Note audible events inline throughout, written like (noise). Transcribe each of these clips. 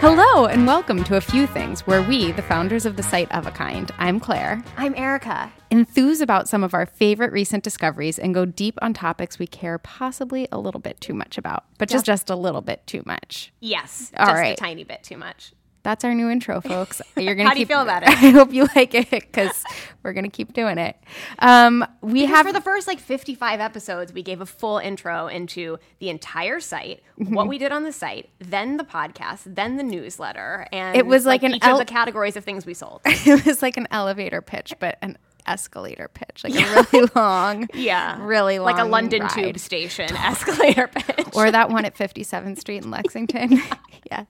Hello, and welcome to A Few Things, where we, the founders of the site of a kind, I'm Claire, I'm Erica. enthuse about some of our favorite recent discoveries and go deep on topics we care possibly a little bit too much about, but just, just a little bit too much. Yes, All just right. a tiny bit too much. That's our new intro, folks. You're gonna (laughs) How do you feel about (laughs) it? I hope you like it because we're gonna keep doing it. Um, we Because have for the first like 55 episodes, we gave a full intro into the entire site, what we did on the site, then the podcast, then the newsletter, and It was like an each el- of the categories of things we sold. (laughs) it was like an elevator pitch, but an escalator pitch, like a really (laughs) long, Yeah, really long, like a London ride. Tube station (laughs) escalator pitch. or that one at 57th Street in (laughs) Lexington. yes,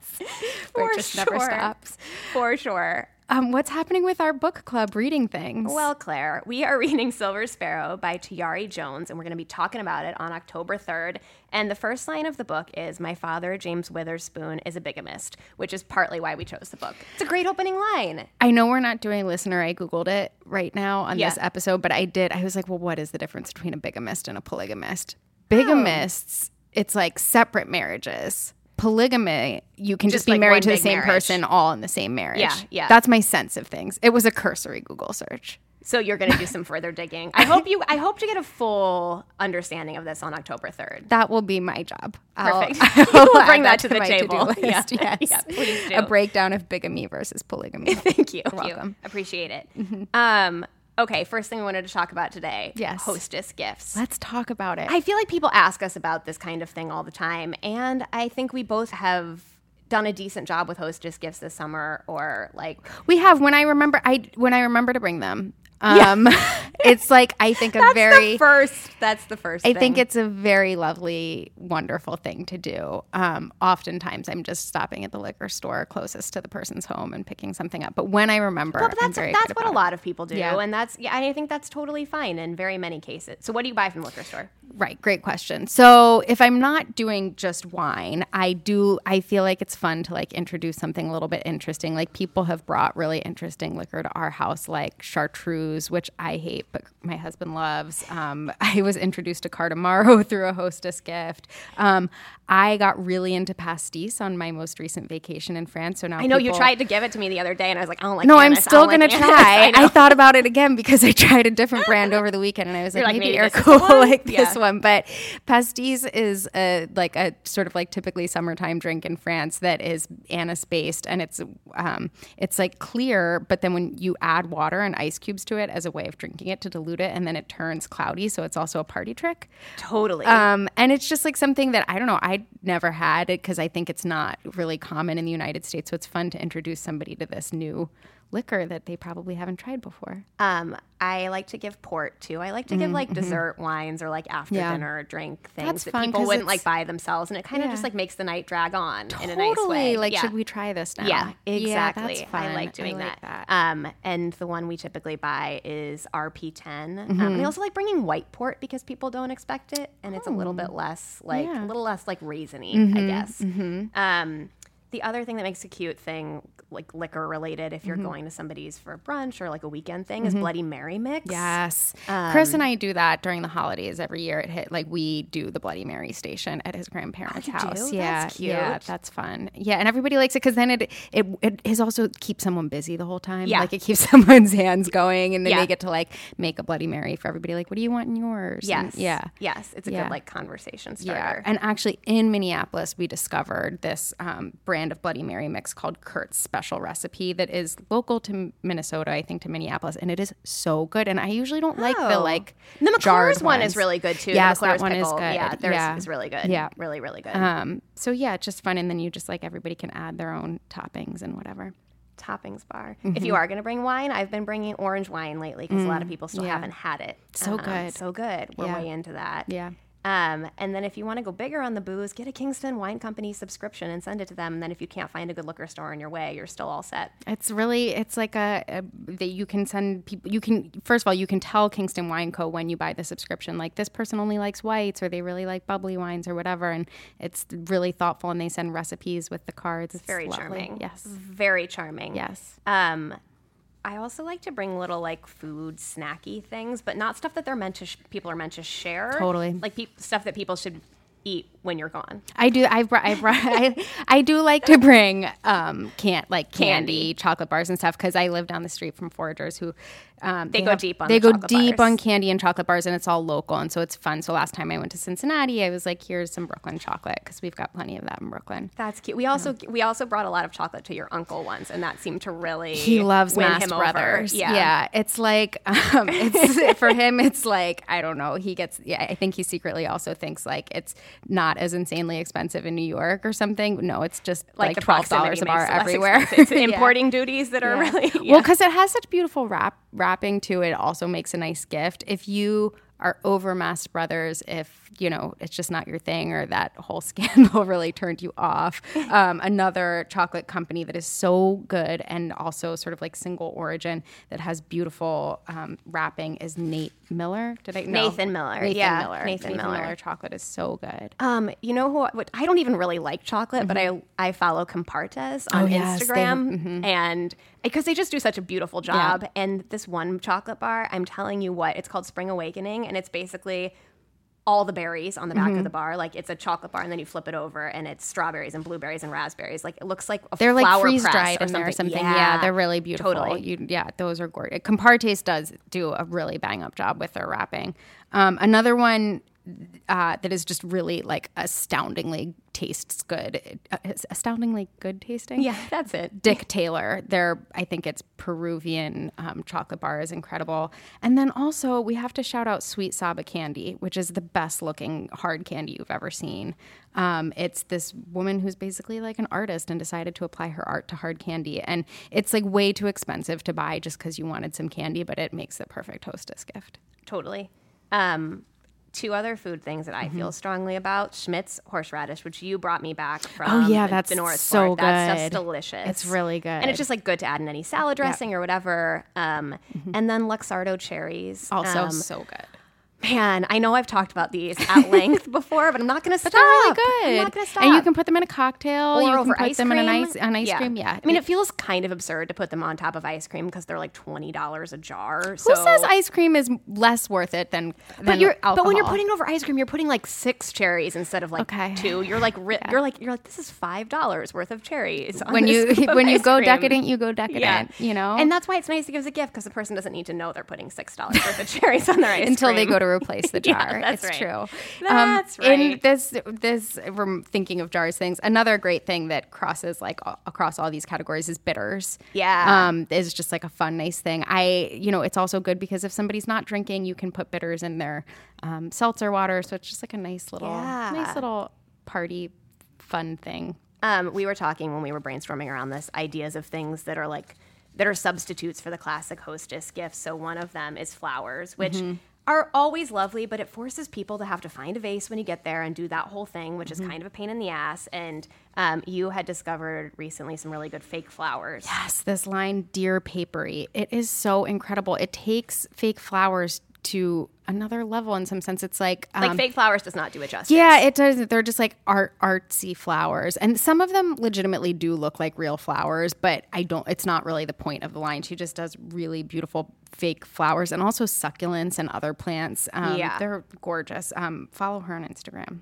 where For it just never stops. for sure. Um, what's happening with our book club reading things? Well, Claire, we are (laughs) reading Silver Sparrow by Tayari Jones, and we're going to be talking about it on October 3rd. And the first line of the book is My father, James Witherspoon, is a bigamist, which is partly why we chose the book. It's a great opening line. I know we're not doing listener. I googled it right now on this episode, but I did. I was like, well, what is the difference between a bigamist and a polygamist? Oh. Bigamists, it's like separate marriages. Polygamy, you can just, Just be like married to the same marriage. person all in the same marriage. Yeah, yeah. That's my sense of things. It was a cursory Google search. So you're going to do some further digging. I hope you. I hope to get a full understanding of this on October 3rd. That will be my job. I'll- Perfect. I You will will bring add that to the table. to-do (laughs) Yeah. Yes. Yeah, please do. A breakdown of bigamy versus polygamy. (laughs) Thank you. You're Thank you. welcome. Appreciate it. Um, okay, first thing we wanted to talk about today. Yes. Hostess gifts. Let's talk about it. I feel like people ask us about this kind of thing all the time, and I think we both have done a decent job with hostess gifts this summer, or like We have when I remember I when I remember to bring them. Um (laughs) it's like I think a that's very the first. That's the first. I think it's a very lovely, wonderful thing to do. Um, oftentimes, I'm just stopping at the liquor store closest to the person's home and picking something up. But when I remember, Well, that's that's what a lot of people do, Yeah. and that's yeah. I think that's totally fine in very many cases. So, what do you buy from the liquor store? Right, great question. So, if I'm not doing just wine, I do. I feel like it's fun to like introduce something a little bit interesting. Like people have brought really interesting liquor to our house, like chartreuse, which I hate, but my husband loves. Um, (laughs) I was introduced to Cardamaro (laughs) through a hostess gift. Um, I got really into pastis on my most recent vacation in France. So now I know you tried to give it to me the other day, and I was like, I don't like. No, I'm still gonna like anise. (laughs) try. I. I, thought about it again because I tried a different brand over the weekend, and I was like, like, maybe, maybe Erica this is the will like this Yeah. One. But pastis is a like a sort of like typically summertime drink in France that is anise based, and it's um it's like clear, but then when you add water and ice cubes to it as a way of drinking it to dilute it, and then it turns cloudy, so it's also a party trick. totally. Um, and it's just like something that I don't know. I never had it because I think it's not really common in the United States. So it's fun to introduce somebody to this new liquor that they probably haven't tried before. Um, I like to give port too. I like to give like dessert wines or like after Mm-hmm, Yeah. dinner drink things That's that fun people wouldn't like buy themselves, and it kind of Yeah. just like makes the night drag on in a nice way. Like, yeah. should we try this now? Yeah, exactly. I like doing like that. Um, and the one we typically buy is RP10. Um, and I also like bringing white port because people don't expect it, and it's a little bit less like a little less like raisiny, I guess. Um, the other thing that makes a cute thing, like liquor related, if you're Mm-hmm. going to somebody's for brunch or like a weekend thing, is Bloody Mary mix. Yes. Um, Chris and I do that during the holidays every year. It hit like we do the Bloody Mary station at his grandparents' house. do? Yeah. That's Yeah, that's fun. Yeah, and everybody likes it because then it it it is also keeps someone busy the whole time. Yeah. Like it keeps (laughs) someone's hands going and then Yeah. they get to like make a Bloody Mary for everybody. Like, what do you want in yours? And- Yes. yeah. Yes. It's a Yeah. good like conversation Yeah, starter. and actually in Minneapolis, we discovered this um, brand of Bloody Mary mix called Kurt's Special Recipe that is local to Minnesota, I think, to Minneapolis, and it is so good. And I usually don't like the Oh. like the McClure's one ones. is really good too. Yes, the that one is good. Yeah, theirs Yeah. is really good. Yeah. really, really good. Um, so yeah, it's just fun, and then you just like everybody can add their own toppings and whatever. Toppings bar. Mm-hmm. If you are going to bring wine, I've been bringing orange wine lately because a lot of people still Mm, yeah. haven't had it. So Um, good. So good. We're Yeah. way into that. Yeah. Um, and then if you want to go bigger on the booze, get a Kingston Wine Company subscription and send it to them. And then if you can't find a good liquor store in your way, you're still all set. It's really it's like a, a that you can send people you can first of all you can tell Kingston Wine Co when you buy the subscription like this person only likes whites or they really like bubbly wines or whatever and it's really thoughtful and they send recipes with the cards. It's Very lovely. charming. Yes. Very charming. Yes. Um, I also like to bring little like food snacky things, but not stuff that they're meant to sh- people are meant to share. Totally. like peop stuff that people should eat when you're gone. I do. I brought. I brought. (laughs) I, I do like to bring um can't like candy, Candy. chocolate bars and stuff because I live down the street from foragers who um, They go deep on they the go deep bars. on candy and chocolate bars and it's all local and so it's fun. So last time I went to Cincinnati, I was like, here's some Brooklyn chocolate because we've got plenty of that in Brooklyn. That's cute. We also we also brought a lot of chocolate to your uncle once, and that seemed to really He loves win Mast him over. Brothers. Yeah. it's like (laughs) um, it's for him. It's like I don't know. He gets. Yeah, I think he secretly also thinks like it's not as insanely expensive in New York or something. No, it's just like, the twelve dollars a bar makes it less everywhere. It's (laughs) Yeah. importing duties that are Yeah. really well because it has such beautiful wrap wrapping to it. Also makes a nice gift. If you are over Mast Brothers, if you know it's just not your thing, or that whole (laughs) scandal really turned you off. Um, another chocolate company that is so good and also sort of like single origin that has beautiful um, wrapping is Nate Miller. Did I no. Nathan Miller. Nathan Yeah, Miller. Nathan Miller. chocolate is so good. Um, you know who? What, I don't even really like chocolate, but I I follow Compartes on Mm-hmm. Oh, yes, they- Instagram, and because they just do such a beautiful job. And this one chocolate bar, I'm telling you what, it's called Spring Awakening, and it's basically all the berries on the back Mm-hmm. of the bar. Like it's a chocolate bar, and then you flip it over, and it's strawberries and blueberries and raspberries. Like it looks like a They're like flower freeze dried or in or something. something. Yeah. they're really beautiful. Totally. You, yeah, those are gorgeous. Compartes does do a really bang up job with their wrapping. Um, another one uh, that is just really like astoundingly tastes good. Uh, astoundingly good tasting. Yeah, that's it. Dick Taylor. Their I think it's Peruvian um, chocolate bar is incredible. And then also we have to shout out Sweet Saba candy, which is the best looking hard candy you've ever seen. Um, it's this woman who's basically like an artist and decided to apply her art to hard candy, and it's like way too expensive to buy just because you wanted some candy, but it makes the perfect hostess gift. Totally. Um, two other food things that I Mm-hmm. feel strongly about: Schmidt's horseradish, which you brought me back from. Oh, yeah, that's the North so. That's just good. delicious. It's really good. and it's just like good to add in any salad dressing or whatever. Um, And then Luxardo cherries, Mm-hmm. Also Um, so good. Man, I know I've talked about these at (laughs) length before, but I'm not going to stop. They're really good. I'm not going to stop. And you can put them in a cocktail. or you over can put ice them cream. in an ice, an ice cream. Yeah. I mean, it feels kind of absurd to put them on top of ice cream because they're like twenty dollars a jar. Who so says ice cream is less worth it than, than But you're but when you're putting over ice cream, you're putting like six cherries instead of like Okay. two. You're like ri- you're like you're like this is five dollars worth of cherries. on when you (laughs) (laughs) when you go cream. decadent, you go decadent. You know, and that's why it's nice to give as a gift because the person doesn't need to know they're putting six dollars worth of cherries on their ice until they go to replace the (laughs) Yeah, jar. that's it's right. true. That's In right. this this we're thinking of jars things. Another great thing that crosses like a- across all these categories is bitters. Yeah. um, is just like a fun, nice thing. I you know it's also good because if somebody's not drinking, you can put bitters in their um, seltzer water, so it's just like a nice little Yeah. nice little party fun thing. um, we were talking when we were brainstorming around this ideas of things that are like that are substitutes for the classic hostess gifts. So one of them is flowers, which Mm-hmm. Are always lovely, but it forces people to have to find a vase when you get there and do that whole thing, which Mm-hmm. is kind of a pain in the ass. And um, you had discovered recently some really good fake flowers. Yes, this line, Dear Papery. It is so incredible. It takes fake flowers to another level in some sense. It's like um, Like fake flowers does not do it justice. yeah, it does. They're just like art artsy flowers, and some of them legitimately do look like real flowers. But I don't. It's not really the point of the line. She just does really beautiful fake flowers and also succulents and other plants. Um, Yeah. they're gorgeous. Um, follow her on Instagram.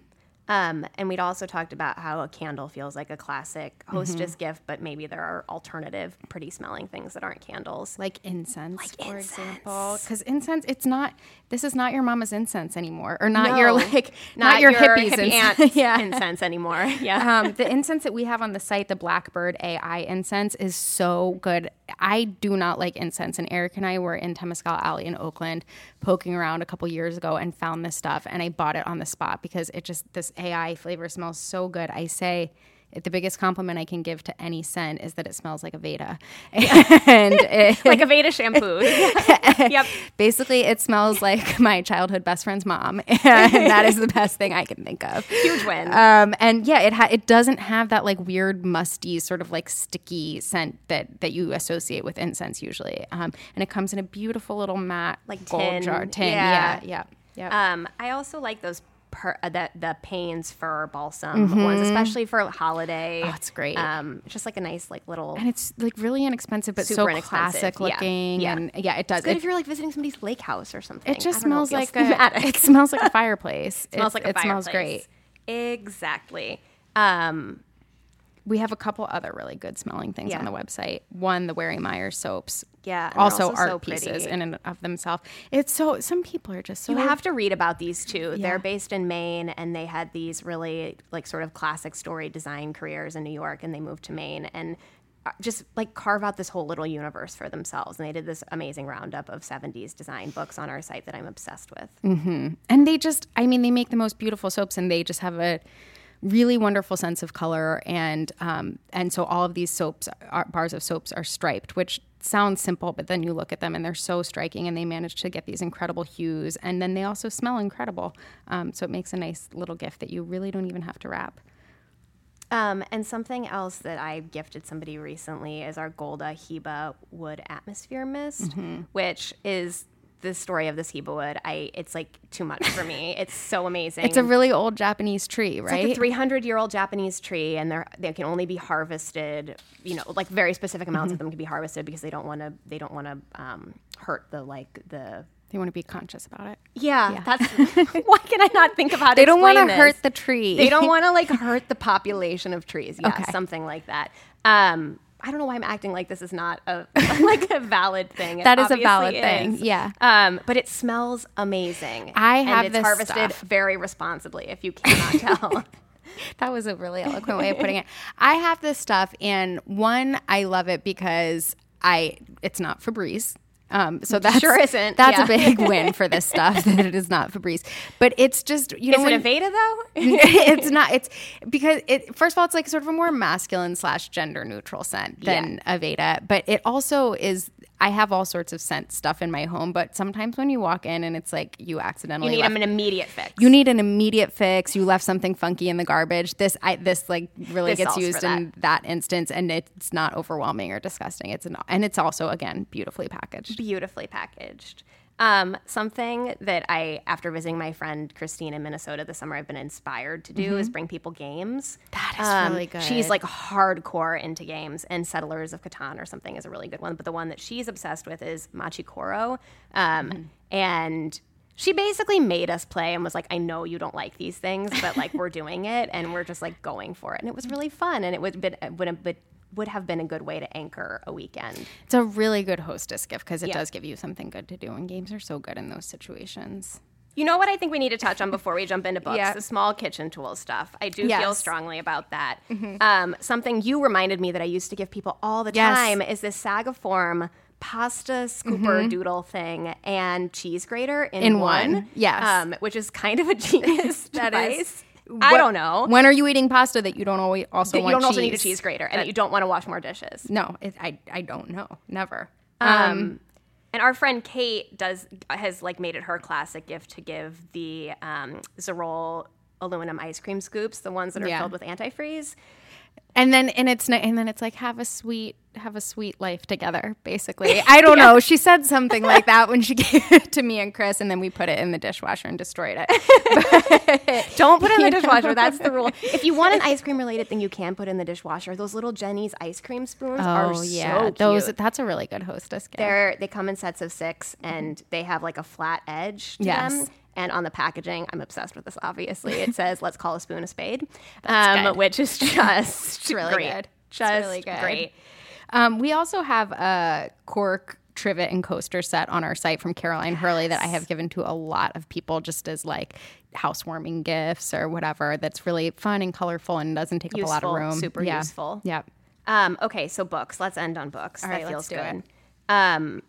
Um, and we'd also talked about how a candle feels like a classic Mm-hmm. hostess gift, but maybe there are alternative, pretty smelling things that aren't candles. like incense, for example. Because incense, it's not. This is not your mama's incense anymore, or not your like (laughs) not, your, hippies hippie incense. (laughs) yeah. incense anymore. (laughs) Yeah. um, the incense that we have on the site, the Blackbird AI incense, is so good. I do not like incense, and Eric and I were in Temescal Alley in Oakland, poking around a couple years ago, and found this stuff, and I bought it on the spot because it just this AI flavor smells so good. I say. The biggest compliment I can give to any scent is that it smells like Aveda, (laughs) and it, (laughs) like Aveda shampoo. (laughs) yep. basically it smells like my childhood best friend's mom, and that is the best thing I can think of. Huge win. Um, and yeah, it ha- it doesn't have that like weird musty sort of like sticky scent that that you associate with incense usually. Um, and it comes in a beautiful little matte Like gold tin. jar tin. Yeah. Yeah, yeah, yeah. Um, I also like those per, uh, the the Paine's fir balsam ones, especially for a holiday. Mm-hmm. Oh, it's great. Um, it's just like a nice like little. and it's like really inexpensive, but Super so classic looking. Yeah. And yeah, it does. It's good It, if you're like visiting somebody's lake house or something. it just I don't know, smells like a. (laughs) It smells like a fireplace. (laughs) smells It's- like a it fireplace. smells great. Exactly. Um, We have a couple other really good smelling things Yeah. on the website. One, the Wary Meyer soaps. Yeah, Also, also art so pieces in and of themselves. It's so. Some people are just so. you have to read about these two. Yeah. They're based in Maine, and they had these really like sort of classic story design careers in New York, and they moved to Maine and uh, just like carve out this whole little universe for themselves. And they did this amazing roundup of 70s design books on our site that I'm obsessed with. and they just i mean they make the most beautiful soaps and they just have a really wonderful sense of color. And um, and so all of these soaps are, bars of soaps are striped which sounds simple but then you look at them and they're so striking and they manage to get these incredible hues. And then they also smell incredible. Um, so it makes a nice little gift that you really don't even have to wrap. Um, and something else that I gifted somebody recently is our Golda Hiba Wood Atmosphere Mist, Mm-hmm. which is the story of this Hiba wood. I it's like too much for me. (laughs) It's so amazing. it's a really old japanese tree It's right like a 300 year old Japanese tree, and they're they can only be harvested. You know, like very specific amounts Mm-hmm. of them can be harvested because they don't want to. They don't want to um, hurt the like the. they want to be conscious about it Yeah, that's (laughs) why can I not think about it? they don't want to hurt the tree They don't (laughs) want to like hurt the population of trees. Yeah, Okay. something like that. Um, I don't know why I'm acting like this is not a (laughs) like a valid thing. It That is a valid thing, yeah. Um, but it smells amazing. I have and it's this harvested stuff. very responsibly. If you cannot (laughs) tell. That was a really eloquent way of putting it. I have this stuff, and one, I love it because I it's not Febreze. Um, so that's Sure isn't, That's yeah. a big win for this (laughs) stuff that it is not Febreze. But it's just you know Is it Aveda though? (laughs) it's not. It's because it. First of all, it's like sort of a more masculine slash gender neutral scent than Aveda, but it also is. I have all sorts of scent stuff in my home, but sometimes when you walk in and it's like you accidentally You need left an immediate fix. you need an immediate fix. You left something funky in the garbage. This I this like really This gets used for in that instance, and it's not overwhelming or disgusting. It's not, and it's also again beautifully packaged. beautifully packaged. Um, something that I, after visiting my friend Christine in Minnesota this summer, I've been inspired to do is bring people games. That is Um, really good. She's like hardcore into games, and Settlers of Catan or something is a really good one. But the one that she's obsessed with is Machi Koro. Um, And she basically made us play and was like, I know you don't like these things, but like we're doing it and we're just like going for it. And it was really fun. And it would, been, would, have, been, would have been a good way to anchor a weekend. It's a really good hostess gift because it Yeah. does give you something good to do, and games are so good in those situations. You know what I think we need to touch on before we jump into books? Yeah. The small kitchen tool stuff. I do feel Yes. Mm-hmm. strongly about that. Um, something you reminded me that I used to give people all the Yes. time is this Sagaform pasta scooper doodle thing and cheese grater in, Mm-hmm. In one, yes. um, which is kind of a (laughs) genius (laughs) That device. is- I don't know. When are you eating pasta that you don't always also that you want don't also need a cheese? cheese grater and that you don't want to wash more dishes. No, it, I I don't know. Never. Um, and our friend Kate does has like made it her classic gift to give the um, Zerol aluminum ice cream scoops, the ones that are Yeah. filled with antifreeze. And then and it's and then it's like have a sweet have a sweet life together basically i don't (laughs) know she said something like that when she (laughs) gave it to me and chris and then we put it in the dishwasher and destroyed it (laughs) Don't put it in the dishwasher. That's the rule. If you want an ice cream related thing, you can put in the dishwasher. Those little Jeni's ice cream spoons oh, are oh yeah so those that's a really good hostess gift They're they come in sets of six, and they have like a flat edge to Yes. them. And on the packaging, I'm obsessed with this. Obviously, it (laughs) says "Let's call a spoon a spade," um, which is just (laughs) really great. good. It's Just really good. great. Um, we also have a cork trivet and coaster set on our site from Caroline Hurley that I have given to a lot of people just as like housewarming gifts or whatever. That's really fun and colorful and doesn't take up a lot of room. super yeah. useful. Yeah. Um, okay, so books. Let's end on books. All that right, let's feels do good. it. Um,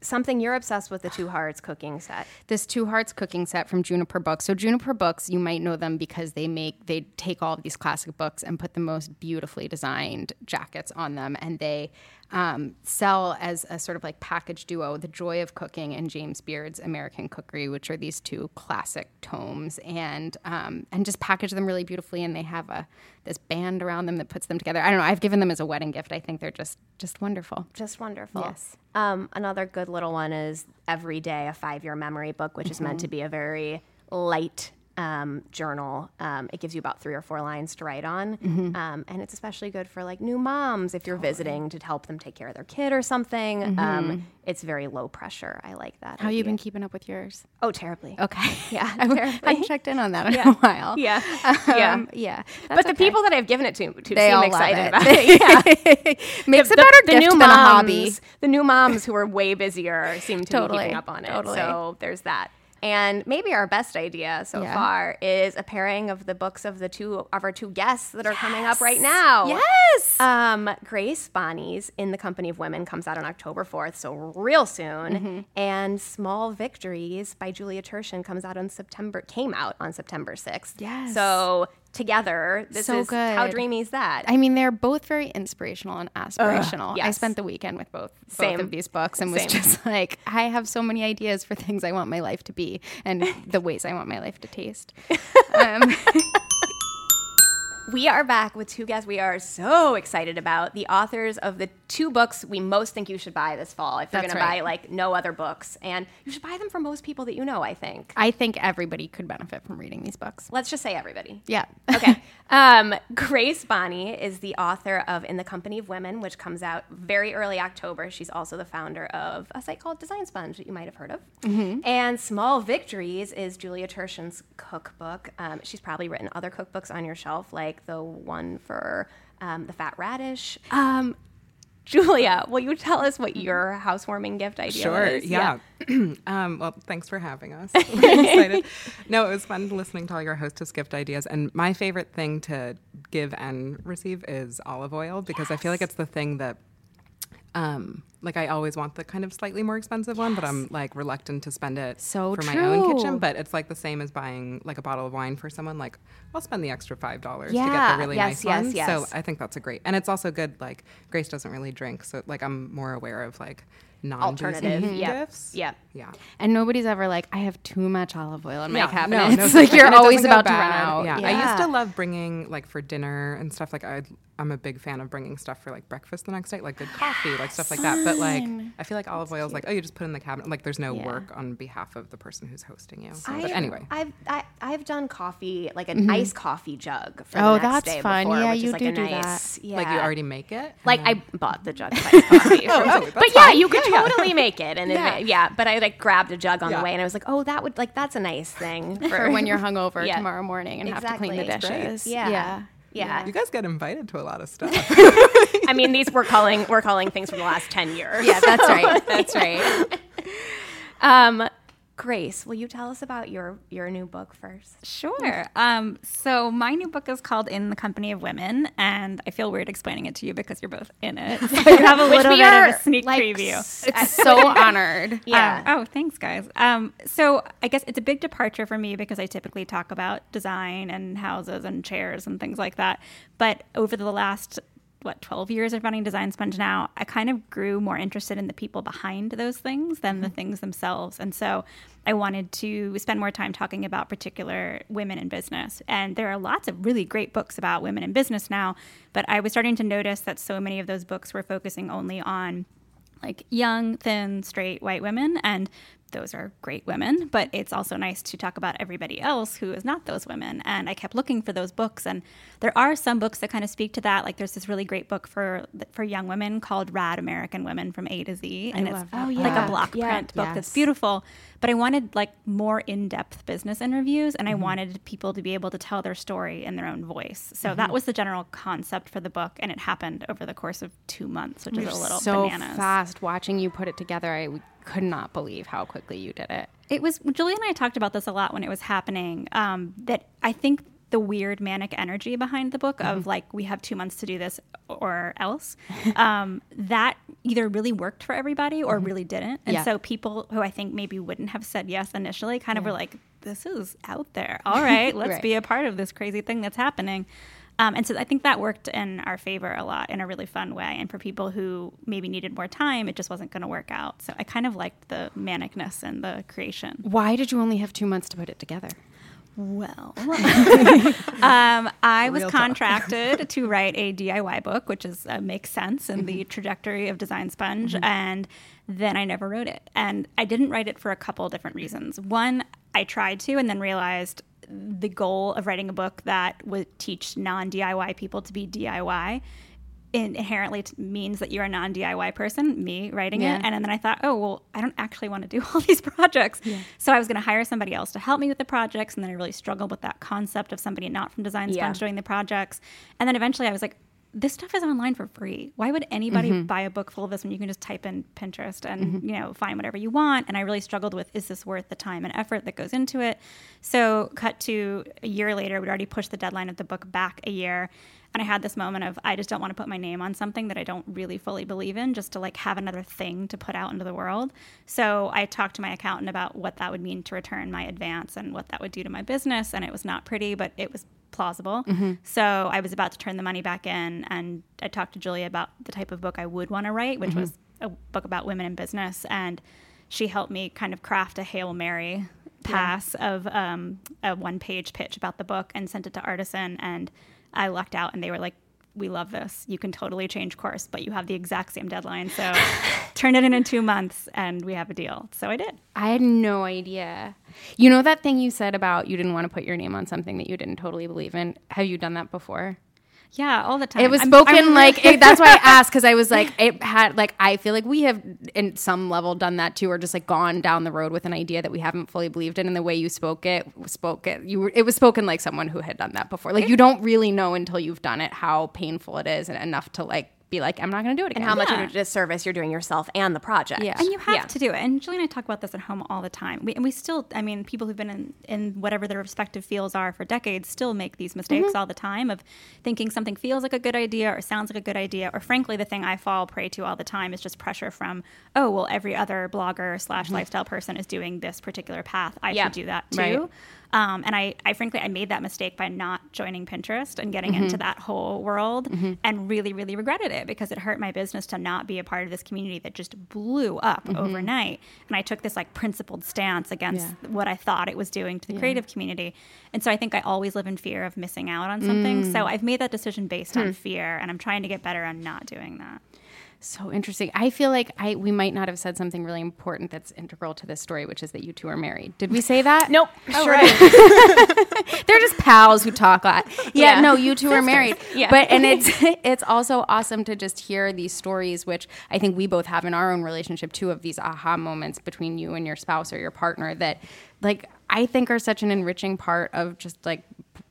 something you're obsessed with the Two Hearts cooking set. this Two Hearts cooking set from Juniper Books. So Juniper Books, you might know them because they make they take all of these classic books and put the most beautifully designed jackets on them, and they um, sell as a sort of like package duo, The Joy of Cooking and James Beard's American Cookery, which are these two classic tomes, and um, and just package them really beautifully. And they have a this band around them that puts them together. I don't know. I've given them as a wedding gift. I think they're just just wonderful. Just wonderful. Yes. Um, another good little one is Every Day, a five year memory book, which is meant to be a very light um, journal. Um, it gives you about three or four lines to write on. Um, and it's especially good for like new moms if you're visiting to help them take care of their kid or something. Um, it's very low pressure. I like that. How you been keeping up with yours? Oh, terribly. Okay. (laughs) Yeah, (laughs) I hadn't checked in on that in a while. Yeah. yeah. Um, yeah. But the people that I've given it to, to They seem all excited love about (laughs) it. Yeah. makes the, a better the gift new than moms, a hobby. The new moms who are way busier seem to be Totally, keeping up on it. totally. So there's that. And maybe our best idea so Yeah. far is a pairing of the books of the two of our two guests that are coming up right now. Yes. Um, Grace Bonney's In the Company of Women comes out on October 4th, so real soon. Mm-hmm. And Small Victories by Julia Turshen comes out on September came out on September 6th. Yes. So together, this So is how dreamy is that? I mean, they're both very inspirational and aspirational. I yes. spent the weekend with both, both of these books and was just (laughs) like, I have so many ideas for things I want my life to be and the ways I want my life to taste. (laughs) Um, (laughs) We are back with two guests we are so excited about. The authors of the two books we most think you should buy this fall if you're going to buy like no other books. And you should buy them for most people that you know, I think. I think everybody could benefit from reading these books. Let's just say everybody. Yeah. (laughs) Okay. (laughs) Um, Grace Bonney is the author of In the Company of Women, which comes out very early October. She's also the founder of a site called Design Sponge that you might have heard of. And Small Victories is Julia Turshen's cookbook. Um, she's probably written other cookbooks on your shelf, like the one for um, the Fat Radish. Um, Julia, (laughs) will you tell us what your housewarming gift idea Sure. is? Yeah. (clears throat) um, well, thanks for having us. (laughs) Excited. No, it was fun listening to all your hostess gift ideas. And my favorite thing to give and receive is olive oil because I feel like it's the thing that, um, like I always want the kind of slightly more expensive one, but I'm like reluctant to spend it So for my own kitchen. But it's like the same as buying like a bottle of wine for someone. Like I'll spend the extra five dollars to get the really yes, nice yes, one. yes. So I think that's a great, and it's also good. Like Grace doesn't really drink, so like I'm more aware of like non Alternative. Yep. gifts. Yep. Yeah. And nobody's ever like, I have too much olive oil in my Yeah, cabinet. no, (laughs) no, it's like you're always about to run out. Yeah. I used to love bringing like for dinner and stuff. Like I, I'm a big fan of bringing stuff for like breakfast the next day, like good coffee, like stuff like that. But like, I feel like olive oil is like, oh, you just put it in the cabinet. Like there's no Yeah. work on behalf of the person who's hosting you. I- but anyway, I've I, I've done coffee like an mm-hmm. iced coffee jug. For Oh, the next that's day fun. Before, Yeah, which you is like do a do that. Yeah. like you already make it. Like then- I bought the jug of iced (laughs) coffee. from- oh, oh that's but yeah, you could Yeah, yeah. totally make it, and Yeah. yeah. yeah. But I like grabbed a jug on Yeah. the way, and I was like, oh, that would like that's a nice thing (laughs) for, For when you're (laughs) hungover Yeah. tomorrow morning and have to clean the Exactly. It's great. dishes. Yeah. Yeah. Yeah. you guys get invited to a lot of stuff. (laughs) I mean, these we're calling we're calling things from the last ten years. Yeah, that's right. That's right. Um, Grace, will you tell us about your your new book first? Sure. Um, so my new book is called In the Company of Women, and I feel weird explaining it to you because you're both in it. So you have a (laughs) little bit of a sneak like, preview. It's so (laughs) honored. Yeah. Um, oh, thanks, guys. Um, so I guess it's a big departure for me because I typically talk about design and houses and chairs and things like that. But over the last what 12 years of running design sponge now i kind of grew more interested in the people behind those things than the mm-hmm. things themselves. And so i wanted to spend more time talking about particular women in business. And there are lots of really great books about women in business now but i was starting to notice that so many of those books were focusing only on like young, thin, straight white women. And those are great women, but it's also nice to talk about everybody else who is not those women. And I kept looking for those books, and there are some books that kind of speak to that. Like there's this really great book for for young women called "Rad American Women from A to Z," and it's that like book. a block Yeah. print book that's beautiful. But I wanted like more in depth business interviews, and I Mm-hmm. wanted people to be able to tell their story in their own voice. So Mm-hmm. that was the general concept for the book, and it happened over the course of two months, which is a little so bananas. fast watching you put it together. I could not believe how quickly you did it. It was Julie and I talked about this a lot when it was happening. Um, that I think the weird manic energy behind the book Mm-hmm. of like we have two months to do this or else (laughs) um, that either really worked for everybody or really didn't. And Mm-hmm. Yeah. so people who I think maybe wouldn't have said yes initially kind of were like, "This is out there. All right, (laughs) let's Right. be a part of this crazy thing that's happening." Um, and so I think that worked in our favor a lot in a really fun way. And for people who maybe needed more time, it just wasn't going to work out. So I kind of liked the manicness and the creation. Why did you only have two months to put it together? Well, (laughs) (laughs) um, I was contracted (laughs) to write a DIY book, which is uh, makes sense in the trajectory of Design Sponge, and then I never wrote it. And I didn't write it for a couple different reasons. One, I tried to, and then realized the goal of writing a book that would teach non DIY people to be DIY in- inherently means that you're a non DIY person, me writing Yeah. it. And then I thought, oh, well, I don't actually want to do (laughs) all these projects. So I was going to hire somebody else to help me with the projects. And then I really struggled with that concept of somebody not from Design Sponge Yeah. doing the projects. And then eventually I was like, this stuff is online for free. Why would anybody Mm-hmm. buy a book full of this when you can just type in Pinterest and you know find whatever you want? And I really struggled with is this worth the time and effort that goes into it? So cut to a year later, we'd already pushed the deadline of the book back a year, and I had this moment of I just don't want to put my name on something that I don't really fully believe in, just to like have another thing to put out into the world. So I talked to my accountant about what that would mean to return my advance and what that would do to my business, and it was not pretty, but it was plausible. So I was about to turn the money back in, and I talked to Julia about the type of book I would want to write, which was a book about women in business, and she helped me kind of craft a hail mary pass of um, a one-page pitch about the book and sent it to Artisan, and I lucked out, and they were like. We love this. You can totally change course, but you have the exact same deadline. So (laughs) turn it in in two months and we have a deal. So I did. I had no idea. You know that thing you said about you didn't want to put your name on something that you didn't totally believe in? Have you done that before? Yeah, all the time. It was I'm- spoken I'm like it, that's why I (laughs) asked because I was like it had like I feel like we have in some level done that too or just like gone down the road with an idea that we haven't fully believed in and the way you spoke it spoke it you were it was spoken like someone who had done that before like you don't really know until you've done it how painful it is and enough to like be like I'm not going to do it again and how much Yeah. of a disservice you're doing yourself and the project. Yeah. And you have Yeah. to do it. And Julie and I talk about this at home all the time. We, and we still, I mean, people who've been in, in whatever their respective fields are for decades still make these mistakes Mm-hmm. all the time of thinking something feels like a good idea or sounds like a good idea. Or frankly, the thing I fall prey to all the time is just pressure from, oh, well, every other blogger slash Mm-hmm. lifestyle person is doing this particular path. I Yeah. should do that too. Right. Um, and I, I frankly, I made that mistake by not joining Pinterest and getting Mm-hmm. into that whole world and really, really regretted it because it hurt my business to not be a part of this community that just blew up Mm-hmm. overnight. And I took this like principled stance against what I thought it was doing to the creative community. And so I think I always live in fear of missing out on something. Mm. So I've made that decision based Hmm. on fear and I'm trying to get better on not doing that. So interesting. I feel like I we might not have said something really important that's integral to this story, which is that you two are married. Did we say that? Nope. Oh, sure. (laughs) They're just pals who talk a lot. Yeah, Yeah. no, you two are married. Yeah. But and it's (laughs) it's also awesome to just hear these stories, which I think we both have in our own relationship too, of these aha moments between you and your spouse or your partner that like I think are such an enriching part of just like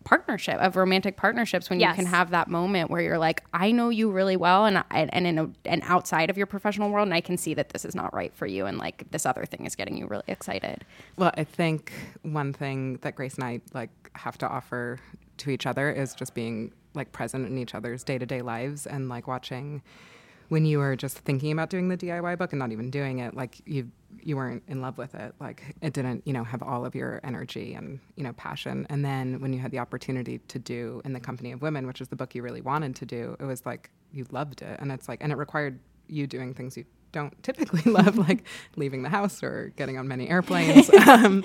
partnership of romantic partnerships when Yes. you can have that moment where you're like I know you really well and I, and in a, and outside of your professional world and I can see that this is not right for you and like this other thing is getting you really excited. Well, I think one thing that Grace and I like have to offer to each other is just being like present in each other's day to day lives and like watching when you are just thinking about doing the DIY book and not even doing it, like you you weren't in love with it. Like it didn't, you know, have all of your energy and, you know, passion. And then when you had the opportunity to do In the Company of Women, which is the book you really wanted to do, it was like you loved it. And it's like, and it required you doing things you don't (laughs) typically love, like leaving the house or getting on many airplanes. (laughs) um,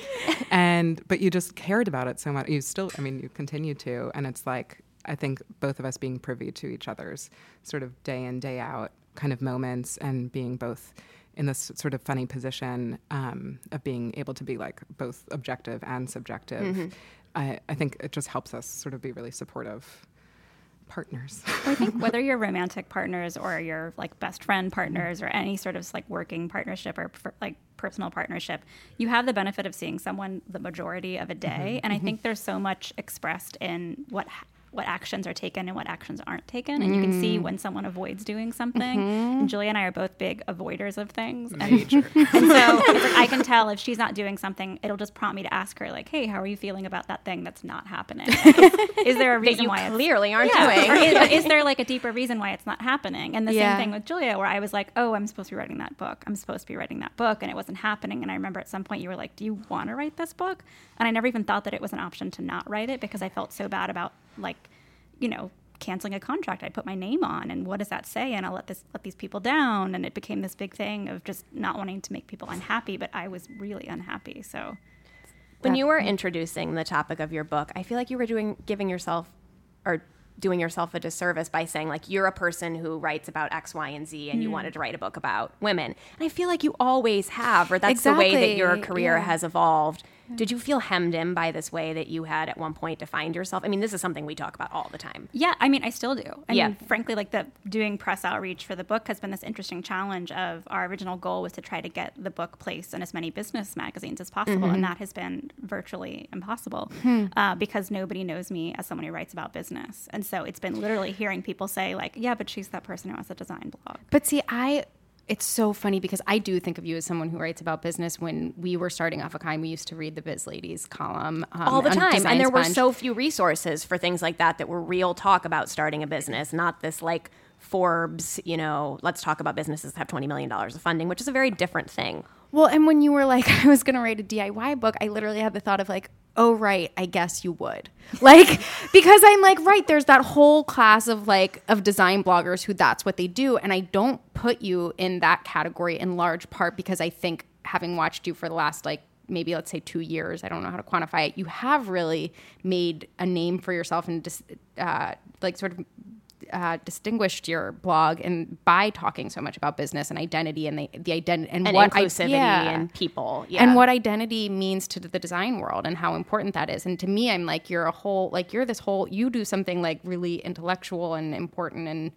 and but you just cared about it so much. You still, I mean, you continue to, and it's like I think both of us being privy to each other's sort of day in day out kind of moments, and being both in this sort of funny position um, of being able to be like both objective and subjective. Mm-hmm. I, I think it just helps us sort of be really supportive partners. I think (laughs) whether you're romantic partners or you're like best friend partners or any sort of like working partnership or like personal partnership, you have the benefit of seeing someone the majority of a day. Mm-hmm. And I think there's so much expressed in what what actions are taken and what actions aren't taken. And mm. you can see mm. when someone avoids doing something. Mm-hmm. And Julia and I are both big avoiders of things. And, (laughs) and so like I can tell if she's not doing something, it'll just prompt me to ask her, like, hey, how are you feeling about that thing that's not happening? (laughs) is, there a reason why I clearly aren't yeah, doing? Is, is, (laughs) there like a deeper reason why it's not happening? And the yeah. same thing with Julia, where I was like, oh, I'm supposed to be writing that book. I'm supposed to be writing that book. And it wasn't happening. And I remember at some point you were like, do you want to write this book? And I never even thought that it was an option to not write it because I felt so bad about like you know, canceling a contract I put my name on and what does that say and I'll let this let these people down and it became this big thing of just not wanting to make people unhappy but I was really unhappy so when you were introducing the topic of your book I feel like you were doing giving yourself or doing yourself a disservice by saying like you're a person who writes about X, Y, and Z, and mm. you wanted to write a book about women. And I feel like you always have, or that's exactly. the way that your career yeah. has evolved. Did you feel hemmed in by this way that you had at one point defined yourself? I mean, this is something we talk about all the time. Yeah, I mean, I still do. I yeah. mean, frankly, like the doing press outreach for the book has been this interesting challenge of our original goal was to try to get the book placed in as many business magazines as possible, mm-hmm. and that has been virtually impossible hmm. uh, because nobody knows me as someone who writes about business, and so it's been literally hearing people say like, "Yeah, but she's that person who has a design blog." But see, I it's so funny because I do think of you as someone who writes about business. When we were starting off a Kind, we used to read the Biz Ladies column um, all the time, and there were so few resources for things like that that were real talk about starting a business, not this like Forbes, you know, let's talk about businesses that have twenty million dollars of funding, which is a very different thing. Well, and when you were like, (laughs) I was going to write a DIY book, I literally had the thought of like, oh right i guess you would. (laughs) Like because i'm like right there's that whole class of like of design bloggers who that's what they do and i don't put you in that category in large part because i think having watched you for the last like maybe let's say two years i don't know how to quantify it you have really made a name for yourself and just uh, like sort of uh, distinguished your blog and by talking so much about business and identity and the, the identity and, and what inclusivity I, yeah. and people yeah. and what identity means to the design world and how important that is and to me i'm like you're a whole like you're this whole you do something like really intellectual and important and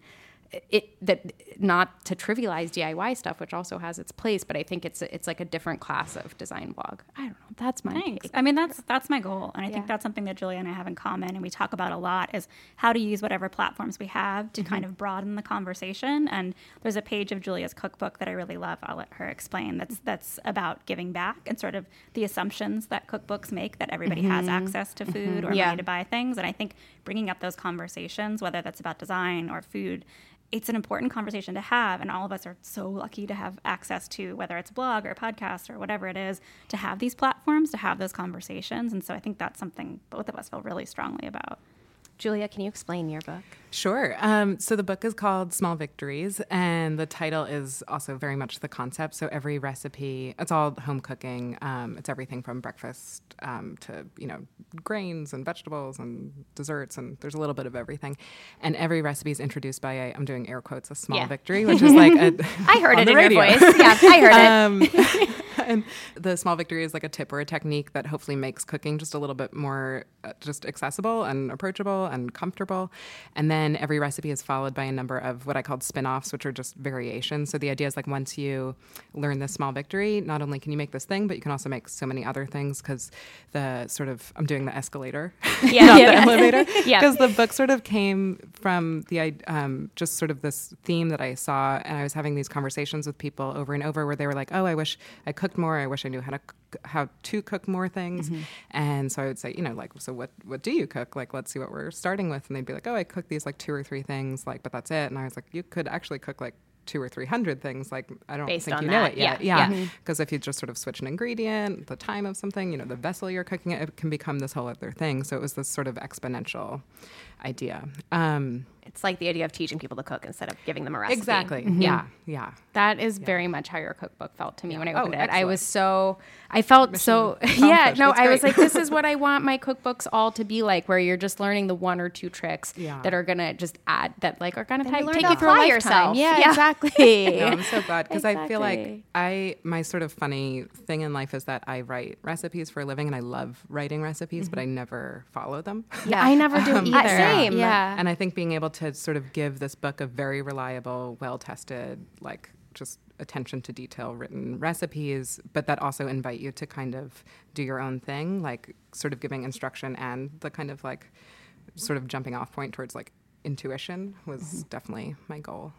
it that not to trivialize DIY stuff, which also has its place, but I think it's it's like a different class of design blog. I don't know. That's my thanks. Take. I mean, that's that's my goal, and I yeah. think that's something that Julia and I have in common, and we talk about a lot is how to use whatever platforms we have to mm-hmm. kind of broaden the conversation. And there's a page of Julia's cookbook that I really love. I'll let her explain. That's that's about giving back and sort of the assumptions that cookbooks make that everybody mm-hmm. has access to food mm-hmm. or yeah. money to buy things. And I think bringing up those conversations, whether that's about design or food it's an important conversation to have and all of us are so lucky to have access to whether it's a blog or a podcast or whatever it is to have these platforms to have those conversations and so i think that's something both of us feel really strongly about julia can you explain your book Sure. Um, so the book is called Small Victories, and the title is also very much the concept. So every recipe, it's all home cooking. Um, it's everything from breakfast um, to you know grains and vegetables and desserts, and there's a little bit of everything. And every recipe is introduced by a I'm doing air quotes a small yeah. victory, which is like a, (laughs) I heard (laughs) it in radio. your voice. Yeah, I heard it. (laughs) (laughs) And the small victory is like a tip or a technique that hopefully makes cooking just a little bit more uh, just accessible and approachable and comfortable. And then every recipe is followed by a number of what I called spin-offs, which are just variations. So the idea is like once you learn this small victory, not only can you make this thing, but you can also make so many other things because the sort of I'm doing the escalator, (laughs) yeah, not yeah, the elevator, (laughs) because the book sort of came from the um, just sort of this theme that I saw, and I was having these conversations with people over and over where they were like, "Oh, I wish I cooked more. I wish I knew how to how to cook more things," mm-hmm. and so I would say, you know, like, so what what do you cook? Like, let's see what we're starting with, and they'd be like, "Oh, I cook these like two or three things, like, but that's it. And I was like, you could actually cook like two or three hundred things, like I don't Based think you know it yet. yeah, Yeah, because if you just sort of switch an ingredient, the time of something, you know, the vessel you're cooking it, it can become this whole other thing. So it was this sort of exponential idea. Um, It's like the idea of teaching people to cook instead of giving them a recipe. exactly. Mm-hmm. Yeah. Yeah. That is very much how your cookbook felt to me when I Oh, opened it. I was so I felt so (laughs) yeah, accomplished. no, That's I was like this is (laughs) what I want my cookbooks all to be like where you're just learning the one or two tricks Yeah. that are going to just add that like are going to take, learn take you through a apply lifetime. yourself. Yeah, Yeah. exactly. (laughs) No, I'm so glad because I feel like I my sort of funny thing in life is that I write recipes for a living and I love writing recipes, but I never follow them. yeah, I never do Uh, either. Same. Yeah. And I think being able to sort of give this book a very reliable, well tested, like just attention to detail written recipes, but that also invite you to kind of do your own thing, like sort of giving instruction and the kind of like sort of jumping off point towards like intuition was Mm-hmm. definitely my goal.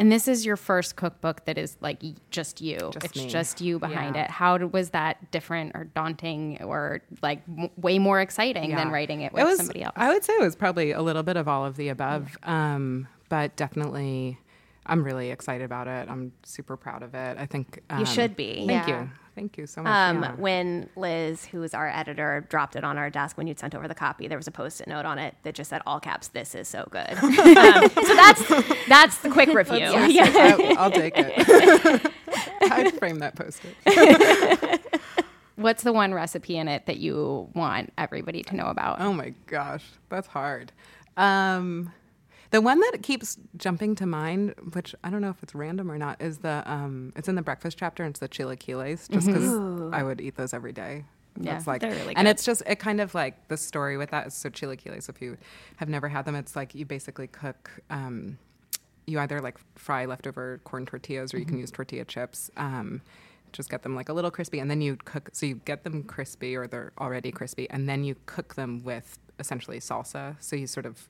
And this is your first cookbook that is like just you. Just it's me. just you behind Yeah. it. How was that different or daunting or like m- way more exciting than writing it with was, somebody else? I would say it was probably a little bit of all of the above, um, but definitely, I'm really excited about it. I'm super proud of it. I think um, You should be. Thank Yeah. you, thank you so much. Um, yeah. When Liz, who is our editor, dropped it on our desk when you'd sent over the copy, there was a post-it note on it that just said all caps, "This is so good." (laughs) um, so that's that's the quick review. Yeah. I, I'll take it. (laughs) I'd frame that post-it. (laughs) What's the one recipe in it that you want everybody to know about? Oh my gosh, that's hard. Um, the one that keeps jumping to mind, which I don't know if it's random or not, is the um, it's in the breakfast chapter. And it's the chilaquiles, just because I would eat those every day. Yeah, That's like, they're really and it's just it kind of like the story with that is so chilaquiles. If you have never had them, it's like you basically cook. Um, you either like fry leftover corn tortillas or you can use tortilla chips. Um, just get them like a little crispy, and then you cook. So you get them crispy, or they're already crispy, and then you cook them with essentially salsa. So you sort of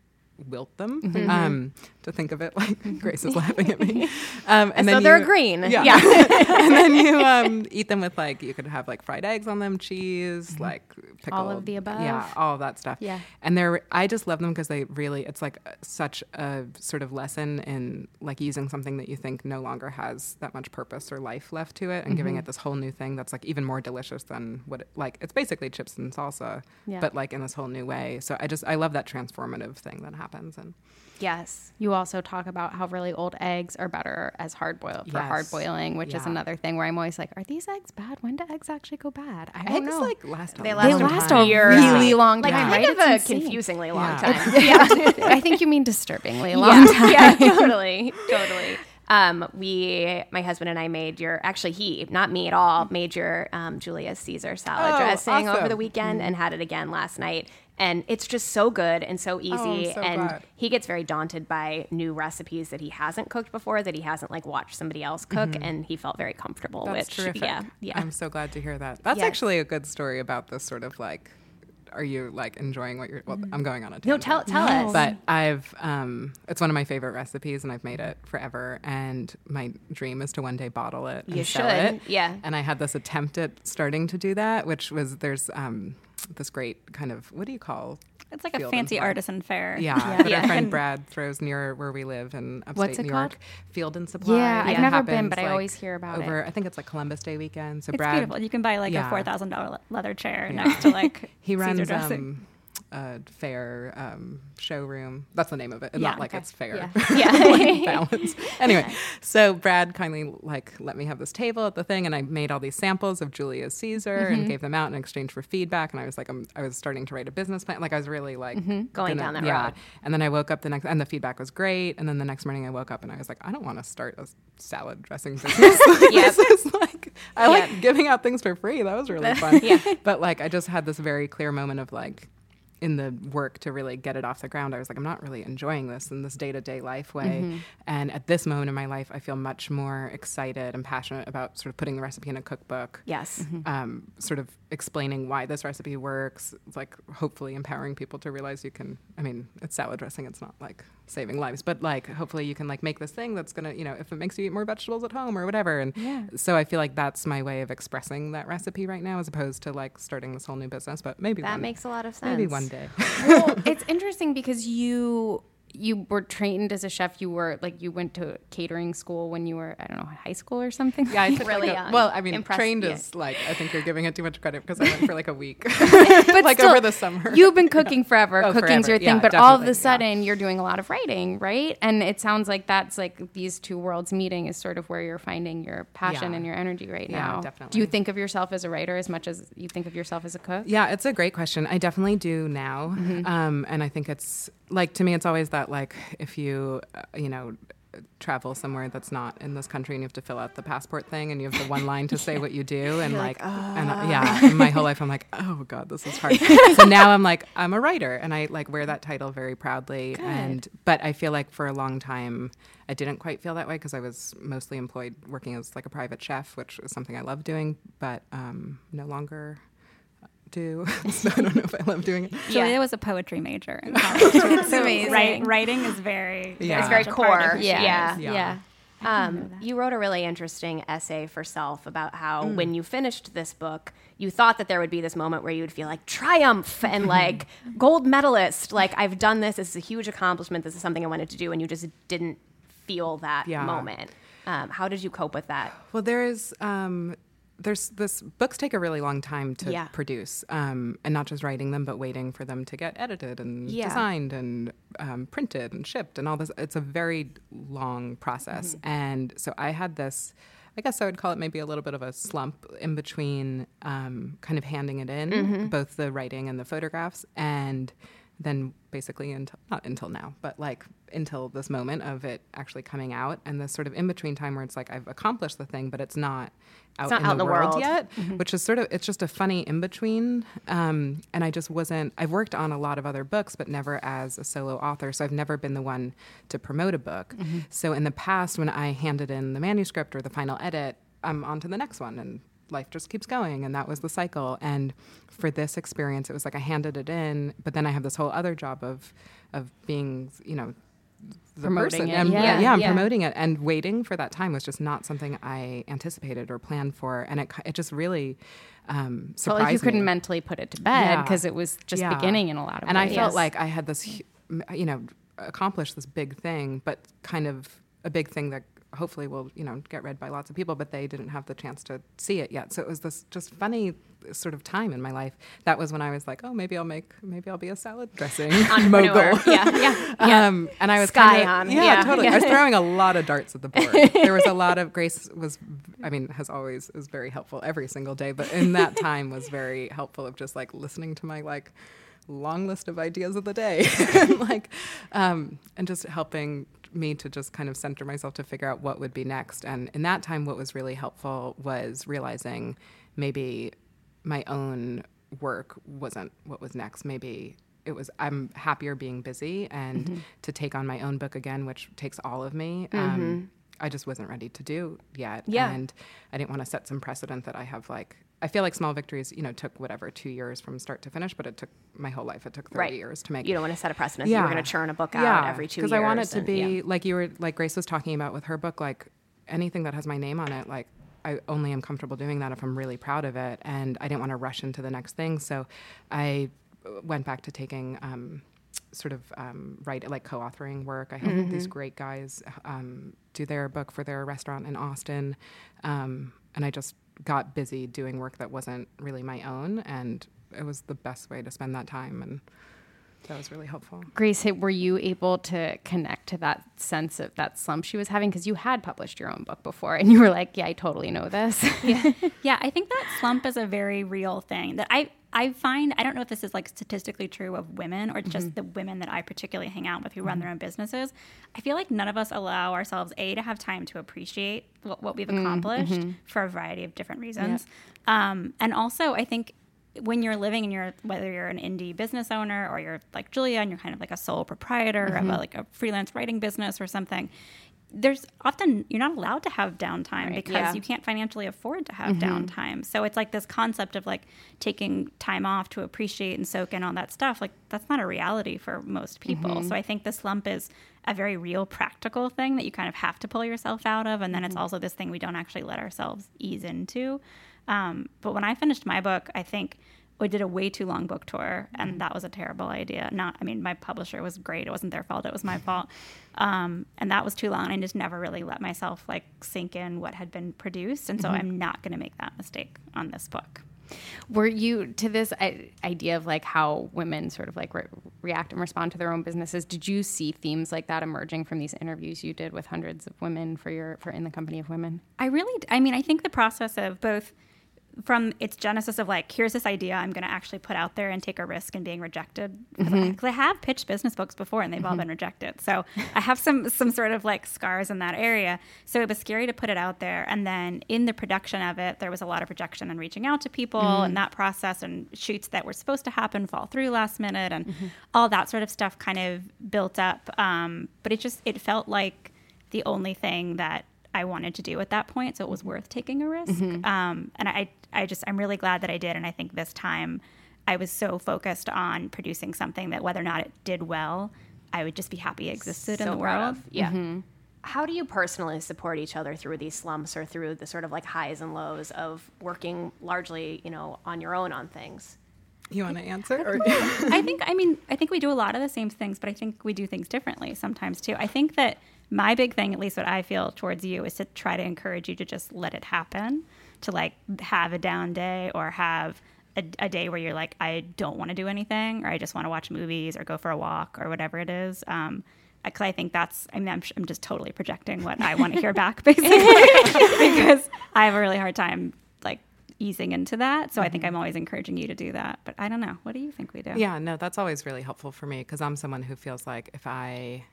wilt them. Um, to think of it like Grace is laughing at me. (laughs) Um, and So then they're you- green. Yeah. Yeah. (laughs) and then you um, eat them with like you could have like fried eggs on them, cheese, like pickled, All of the above. Yeah, all of that stuff. Yeah. And they're I just love them because they really it's like such a sort of lesson in like using something that you think no longer has that much purpose or life left to it and giving Mm-hmm. it this whole new thing that's like even more delicious than what it, like it's basically chips and salsa, Yeah. but like in this whole new way. So I just I love that transformative thing that happens and Yes. You also talk about how really old eggs are better as hard boiled for hard boiling, which is another thing where I'm always like, are these eggs bad? When do eggs actually go bad? I don't eggs know. like last a They long they last a last time. a years. really long Like time, kind right? of It's a confusingly long Yeah. time. (laughs) yeah, (laughs) I think you mean disturbingly long (laughs) time. yeah, totally, totally. Um, we, my husband and I made your, actually he, not me at all, made your um, Julia's Caesar salad Oh, dressing over the awesome. weekend and had it again last night. And it's just so good and so easy. Oh, so and glad. he gets very daunted by new recipes that he hasn't cooked before, that he hasn't like watched somebody else cook, and he felt very comfortable. Mm-hmm. That's which, terrific. yeah, yeah. I'm so glad to hear that. That's actually a good story about this sort of like, are you like enjoying what you're? Well, I'm going on a no, tangent. tell tell us. But I've, um, it's one of my favorite recipes, and I've made it forever. And my dream is to one day bottle it. And You sell should, it. yeah. And I had this attempt at starting to do that, which was there's um, this great kind of what do you call? It's like a fancy artisan fair. Yeah, that Yeah. our friend Brad throws near where we live in upstate it New called? York. Field and Supply. Yeah, I've never been, but I always hear about it. over, I think it's like Columbus Day weekend. So It's Brad, beautiful. You can buy like Yeah. a four thousand dollar leather chair Yeah. next to like (laughs) he runs um, a fair um, showroom. That's the name of it. Yeah, Not like okay. it's fair. Yeah. (laughs) yeah. balance. Anyway, (laughs) so Brad kindly like let me have this table at the thing, and I made all these samples of Julia's Caesar Mm-hmm. and gave them out in exchange for feedback. And I was like, I'm, I was starting to write a business plan. Like I was really like Mm-hmm. Going gonna- down that yeah. road. And then I woke up the next, and the feedback was great. And then the next morning I woke up and I was like, I don't want to start a salad dressing (laughs) business. Yep. this is like I like giving out things for free. That was really fun. Yeah. But like I just had this very clear moment of like in the work to really get it off the ground. I was like, I'm not really enjoying this in this day to day life way. Mm-hmm. And at this moment in my life, I feel much more excited and passionate about sort of putting the recipe in a cookbook. Yes. Um, sort of explaining why this recipe works, It's like hopefully empowering people to realize you can. I mean, it's salad dressing; it's not like saving lives, but like hopefully you can like make this thing that's gonna, you know, if it makes you eat more vegetables at home or whatever. And Yeah. so I feel like that's my way of expressing that recipe right now, as opposed to like starting this whole new business. But maybe That one, makes a lot of sense. maybe one day. well, (laughs) it's interesting because you you were trained as a chef. You were like you went to catering school when you were I don't know high school or something. Yeah, I (laughs) took Really like a, young. well. I mean, Impressed- trained yeah. is like I think you're giving it too much credit because I went for like a week, (laughs) (laughs) but like still, over the summer. You've been cooking forever. Oh, Cooking's forever. your thing, Yeah, but all of definitely, a yeah. sudden you're doing a lot of writing, right? And it sounds like that's like these two worlds meeting is sort of where you're finding your passion Yeah. and your energy right Yeah, now. Do you think of yourself as a writer as much as you think of yourself as a cook? Yeah, it's a great question. I definitely do now, um, and I think it's like to me, it's always that like if you, uh, you know. travel somewhere that's not in this country and you have to fill out the passport thing and you have the one line to (laughs) say what you do and like, and uh, yeah and my whole life i'm like oh god this is hard so now i'm like i'm a writer and i like wear that title very proudly and but i feel like for a long time i didn't quite feel that way because i was mostly employed working as like a private chef which is something i love doing but um, no longer do (laughs) so i don't know if i love doing it Julia was a poetry major in (laughs) college. That's amazing. write- writing is very, Yeah. It's very much a part of core. Yeah. Yeah. yeah. Yeah. Um, you wrote a really interesting essay for Self about how Mm. when you finished this book, you thought that there would be this moment where you would feel like triumph and (laughs) like gold medalist. Like, I've done this. This is a huge accomplishment. This is something I wanted to do. And you just didn't feel that Yeah. moment. Um, how did you cope with that? Well, there's um, there's this books take a really long time to Yeah. produce, um, and not just writing them, but waiting for them to get edited and Yeah. designed and um, printed and shipped and all this. It's a very long process, Mm-hmm. and so I had this. I guess I would call it maybe a little bit of a slump in between um, kind of handing it in, Mm-hmm. both the writing and the photographs, and then basically until not until now, but like until this moment of it actually coming out, and this sort of in between time where it's like I've accomplished the thing, but it's not out, not in, out the in the world, world. yet, which is sort of it's just a funny in between. Um, and I just wasn't. I've worked on a lot of other books, but never as a solo author, so I've never been the one to promote a book. So in the past, when I handed in the manuscript or the final edit, I'm on to the next one, and life just keeps going and that was the cycle and for this experience it was like i handed it in but then i have this whole other job of of being you know the Promoting person. it. And, Yeah, yeah, yeah, I'm yeah. promoting it, and waiting for that time was just not something I anticipated or planned for, and it it just really um, surprised like you couldn't mentally put it to bed because it was just beginning in a lot of ways. and ways. I felt like I had this, you know, accomplished this big thing, but kind of a big thing that hopefully will, you know, get read by lots of people, but they didn't have the chance to see it yet. So it was this just funny sort of time in my life. That was when I was like, oh, maybe I'll make, maybe I'll be a salad dressing (laughs) mogul. Yeah, yeah. Um, and I was Sky kinda- on. Yeah, Yeah. totally. I was throwing a lot of darts at the board. (laughs) there was a lot of Grace was, I mean, has always is very helpful every single day, but in that time was very helpful of just like listening to my like long list of ideas of the day, (laughs) like, um, and just helping me to just kind of center myself to figure out what would be next. And in that time, what was really helpful was realizing maybe my own work wasn't what was next. Maybe it was I'm happier being busy and to take on my own book again, which takes all of me. Um, I just wasn't ready to do yet. Yeah. And I didn't want to set some precedent that I have like I feel like small victories, you know, took whatever two years from start to finish, but it took my whole life. It took thirty Right. years to make. You don't want to set a precedent. that You're going to churn a book out every two years. Because I want it to and- be yeah. like you were, like Grace was talking about with her book, like anything that has my name on it, like I only am comfortable doing that if I'm really proud of it. And I didn't want to rush into the next thing. So I went back to taking um, sort of um, write like co-authoring work. I helped these great guys um, do their book for their restaurant in Austin. Um, and I just got busy doing work that wasn't really my own. And it was the best way to spend that time. And that was really helpful. Grace, were you able to connect to that sense of that slump she was having? Because you had published your own book before and you were like, yeah, I totally know this. (laughs) Yeah, I think that slump is a very real thing that I I find I don't know if this is like statistically true of women or just mm-hmm. the women that I particularly hang out with who run mm-hmm. their own businesses. I feel like none of us allow ourselves a to have time to appreciate what, what we've mm-hmm. accomplished for a variety of different reasons. Um, and also, I think when you're living and you're whether you're an indie business owner or you're like Julia and you're kind of like a sole proprietor of a, mm-hmm. like a freelance writing business or something, there's often you're not allowed to have downtime because yeah. you can't financially afford to have mm-hmm. downtime. So it's like this concept of like taking time off to appreciate and soak in all that stuff. Like that's not a reality for most people. Mm-hmm. So I think the slump is a very real practical thing that you kind of have to pull yourself out of. And then it's also this thing we don't actually let ourselves ease into. Um, but when I finished my book, I think we did a way too long book tour, and that was a terrible idea. Not, I mean, my publisher was great; it wasn't their fault; it was my fault. Um, and that was too long. I just never really let myself like sink in what had been produced, and so I'm not going to make that mistake on this book. Were you to this I- idea of like how women sort of like re- react and respond to their own businesses? Did you see themes like that emerging from these interviews you did with hundreds of women for your for in the company of women? I really, I mean, I think the process of both from its genesis of like, here's this idea I'm going to actually put out there and take a risk and being rejected. Because Mm-hmm. I, have pitched business books before and they've all been rejected. So I have some some sort of like scars in that area. So it was scary to put it out there. And then in the production of it, there was a lot of rejection and reaching out to people Mm-hmm. and that process and shoots that were supposed to happen fall through last minute and Mm-hmm. all that sort of stuff kind of built up. Um, but it just it felt like the only thing that I wanted to do at that point, so it was mm-hmm. worth taking a risk. Mm-hmm. Um, and I, I just, I'm really glad that I did. And I think this time, I was so focused on producing something that whether or not it did well, I would just be happy it existed in the world. of. Yeah. Mm-hmm. How do you personally support each other through these slumps or through the sort of like highs and lows of working largely, you know, on your own on things? You want to answer? Or? (laughs) I think, I mean, I think we do a lot of the same things, but I think we do things differently sometimes too. I think that my big thing, at least what I feel towards you, is to try to encourage you to just let it happen, to like have a down day or have a, a day where you're like, I don't want to do anything, or I just want to watch movies or go for a walk or whatever it is. Um, because I think that's, I mean, I'm, I'm just totally projecting what I want to hear back, (laughs) basically, (laughs) because I have a really hard time like easing into that. So I think I'm always encouraging you to do that. But I don't know. What do you think we do? Yeah, no, that's always really helpful for me because I'm someone who feels like if I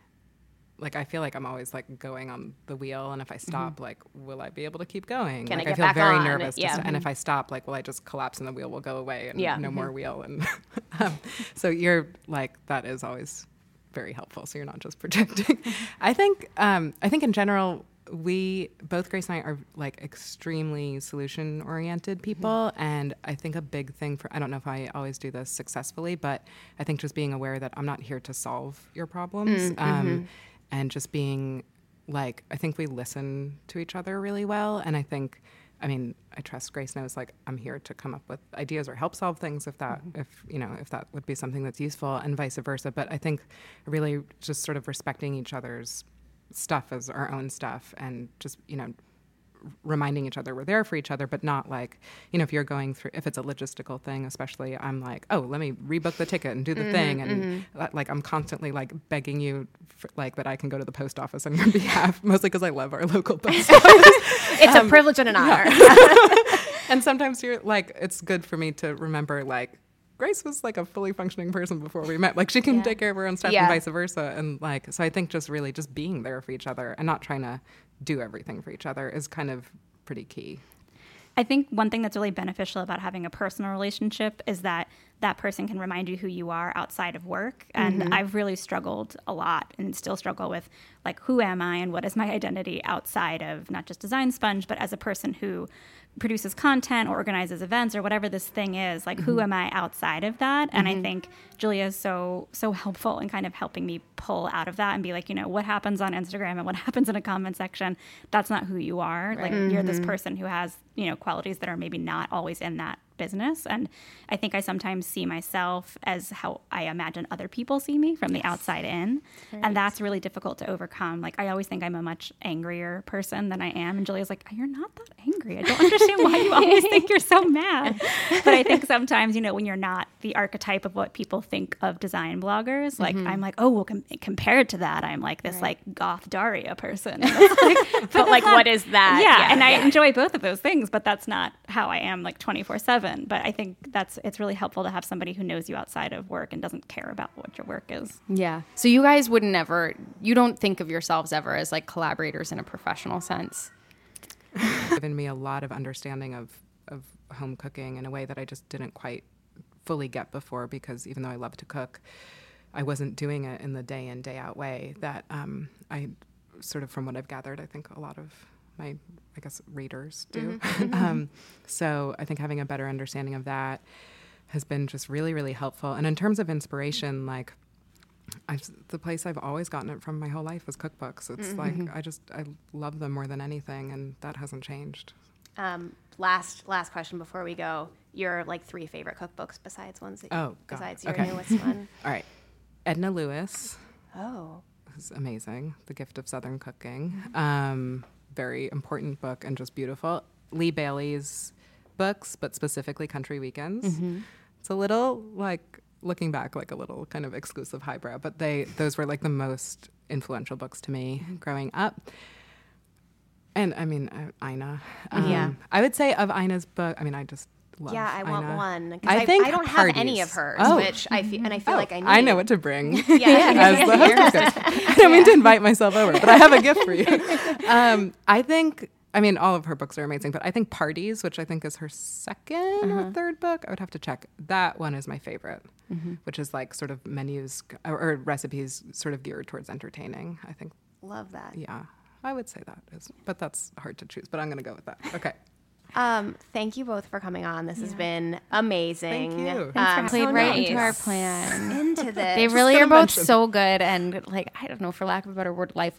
like I feel like I'm always like going on the wheel and if I stop like will I be able to keep going? Can I like get feel back very on? nervous Yeah. st- and if I stop like will I just collapse and the wheel will go away and Yeah. no more wheel and (laughs) um, so you're like that is always very helpful so you're not just (laughs) projecting. I think um, I think in general we both Grace and I are like extremely solution oriented people and I think a big thing for I don't know if I always do this successfully but I think just being aware that I'm not here to solve your problems um, and just being like I think we listen to each other really well and I think I mean I trust Grace knows like I'm here to come up with ideas or help solve things if that mm-hmm. if you know if that would be something that's useful and vice versa. But I think really just sort of respecting each other's stuff as our own stuff and just you know reminding each other we're there for each other but not like you know if you're going through if it's a logistical thing especially i'm like oh let me rebook the ticket and do the mm-hmm, thing and mm-hmm. uh, like i'm constantly like begging you for, like that i can go to the post office on your (laughs) behalf mostly because i love our local (laughs) post office It's a um, privilege and an honor. (laughs) and sometimes you're like it's good for me to remember like Grace was like a fully functioning person before we met. Like she can take care of her own stuff Yeah. and vice versa. And like so I think just really just being there for each other and not trying to do everything for each other is kind of pretty key. I think one thing that's really beneficial about having a personal relationship is that that person can remind you who you are outside of work. And mm-hmm. I've really struggled a lot and still struggle with like, who am I and what is my identity outside of not just Design Sponge, but as a person who produces content or organizes events or whatever this thing is. Like, who mm-hmm. am I outside of that? And I mm-hmm. think Julia is so, so helpful in kind of helping me pull out of that and be like, you know, what happens on Instagram and what (laughs) happens in a comment section, that's not who you are. Like, you're this person who has, you know, qualities that are maybe not always in that business. And I think I sometimes see myself as how I imagine other people see me from the outside in. And that's really difficult to overcome. Like, I always think I'm a much angrier person than I am. And Julia's like, You're not that angry. I don't understand why you always (laughs) think you're so mad. But I think sometimes, you know, when you're not the archetype of what people think of design bloggers, like, mm-hmm. I'm like, Oh, well, com- compared to that, I'm like this, like, goth Daria person. (laughs) (laughs) Like, but like, what is that? yeah, and I enjoy both of those things, but that's not how I am like 24 7. But I think that's it's really helpful to have somebody who knows you outside of work and doesn't care about what your work is. Yeah. So you guys would never, you don't think of yourselves ever as like collaborators in a professional sense. (laughs) given me a lot of understanding of, of home cooking in a way that I just didn't quite fully get before because even though I love to cook, I wasn't doing it in the day in, day out way that um, I sort of, from what I've gathered, I think a lot of my, I guess, readers do. (laughs) um, so I think having a better understanding of that has been just really, really helpful. And in terms of inspiration, like, I've, the place I've always gotten it from my whole life is cookbooks. It's like I just I love them more than anything, and that hasn't changed. Um, last last question before we go. Your like three favorite cookbooks besides ones that you, Oh, besides your Okay. newest one. (laughs) All right. Edna Lewis Oh, is amazing. The Gift of Southern Cooking. Um, very important book and just beautiful. Lee Bailey's books, but specifically Country Weekends. It's a little like looking back, like a little kind of exclusive highbrow, but they those were like the most influential books to me growing up. And I mean, uh, Ina. Um, Yeah. I would say of Ina's book. I mean, I just love. yeah, I want Ina. one. I I, think I don't have any of hers, Oh. which I feel and I feel Oh, like I oh, need. I know what to bring. (laughs) Yeah, (laughs) as the hostess. I don't mean to invite myself over, but I have a gift for you. (laughs) Um, I think, I mean, all of her books are amazing, but I think Parties, which I think is her 2nd or uh-huh. third book, I would have to check. That one is my favorite, mm-hmm. which is like sort of menus or, or recipes sort of geared towards entertaining. I think, Love that. yeah, I would say that is, but that's hard to choose, but I'm going to go with that. Okay. Um, thank you both for coming on. This has been amazing. Thank you. Thanks Um, Played So right nice. into our plan. into (laughs) this. They really are both mention. so good and like I don't know, for lack of a better word, life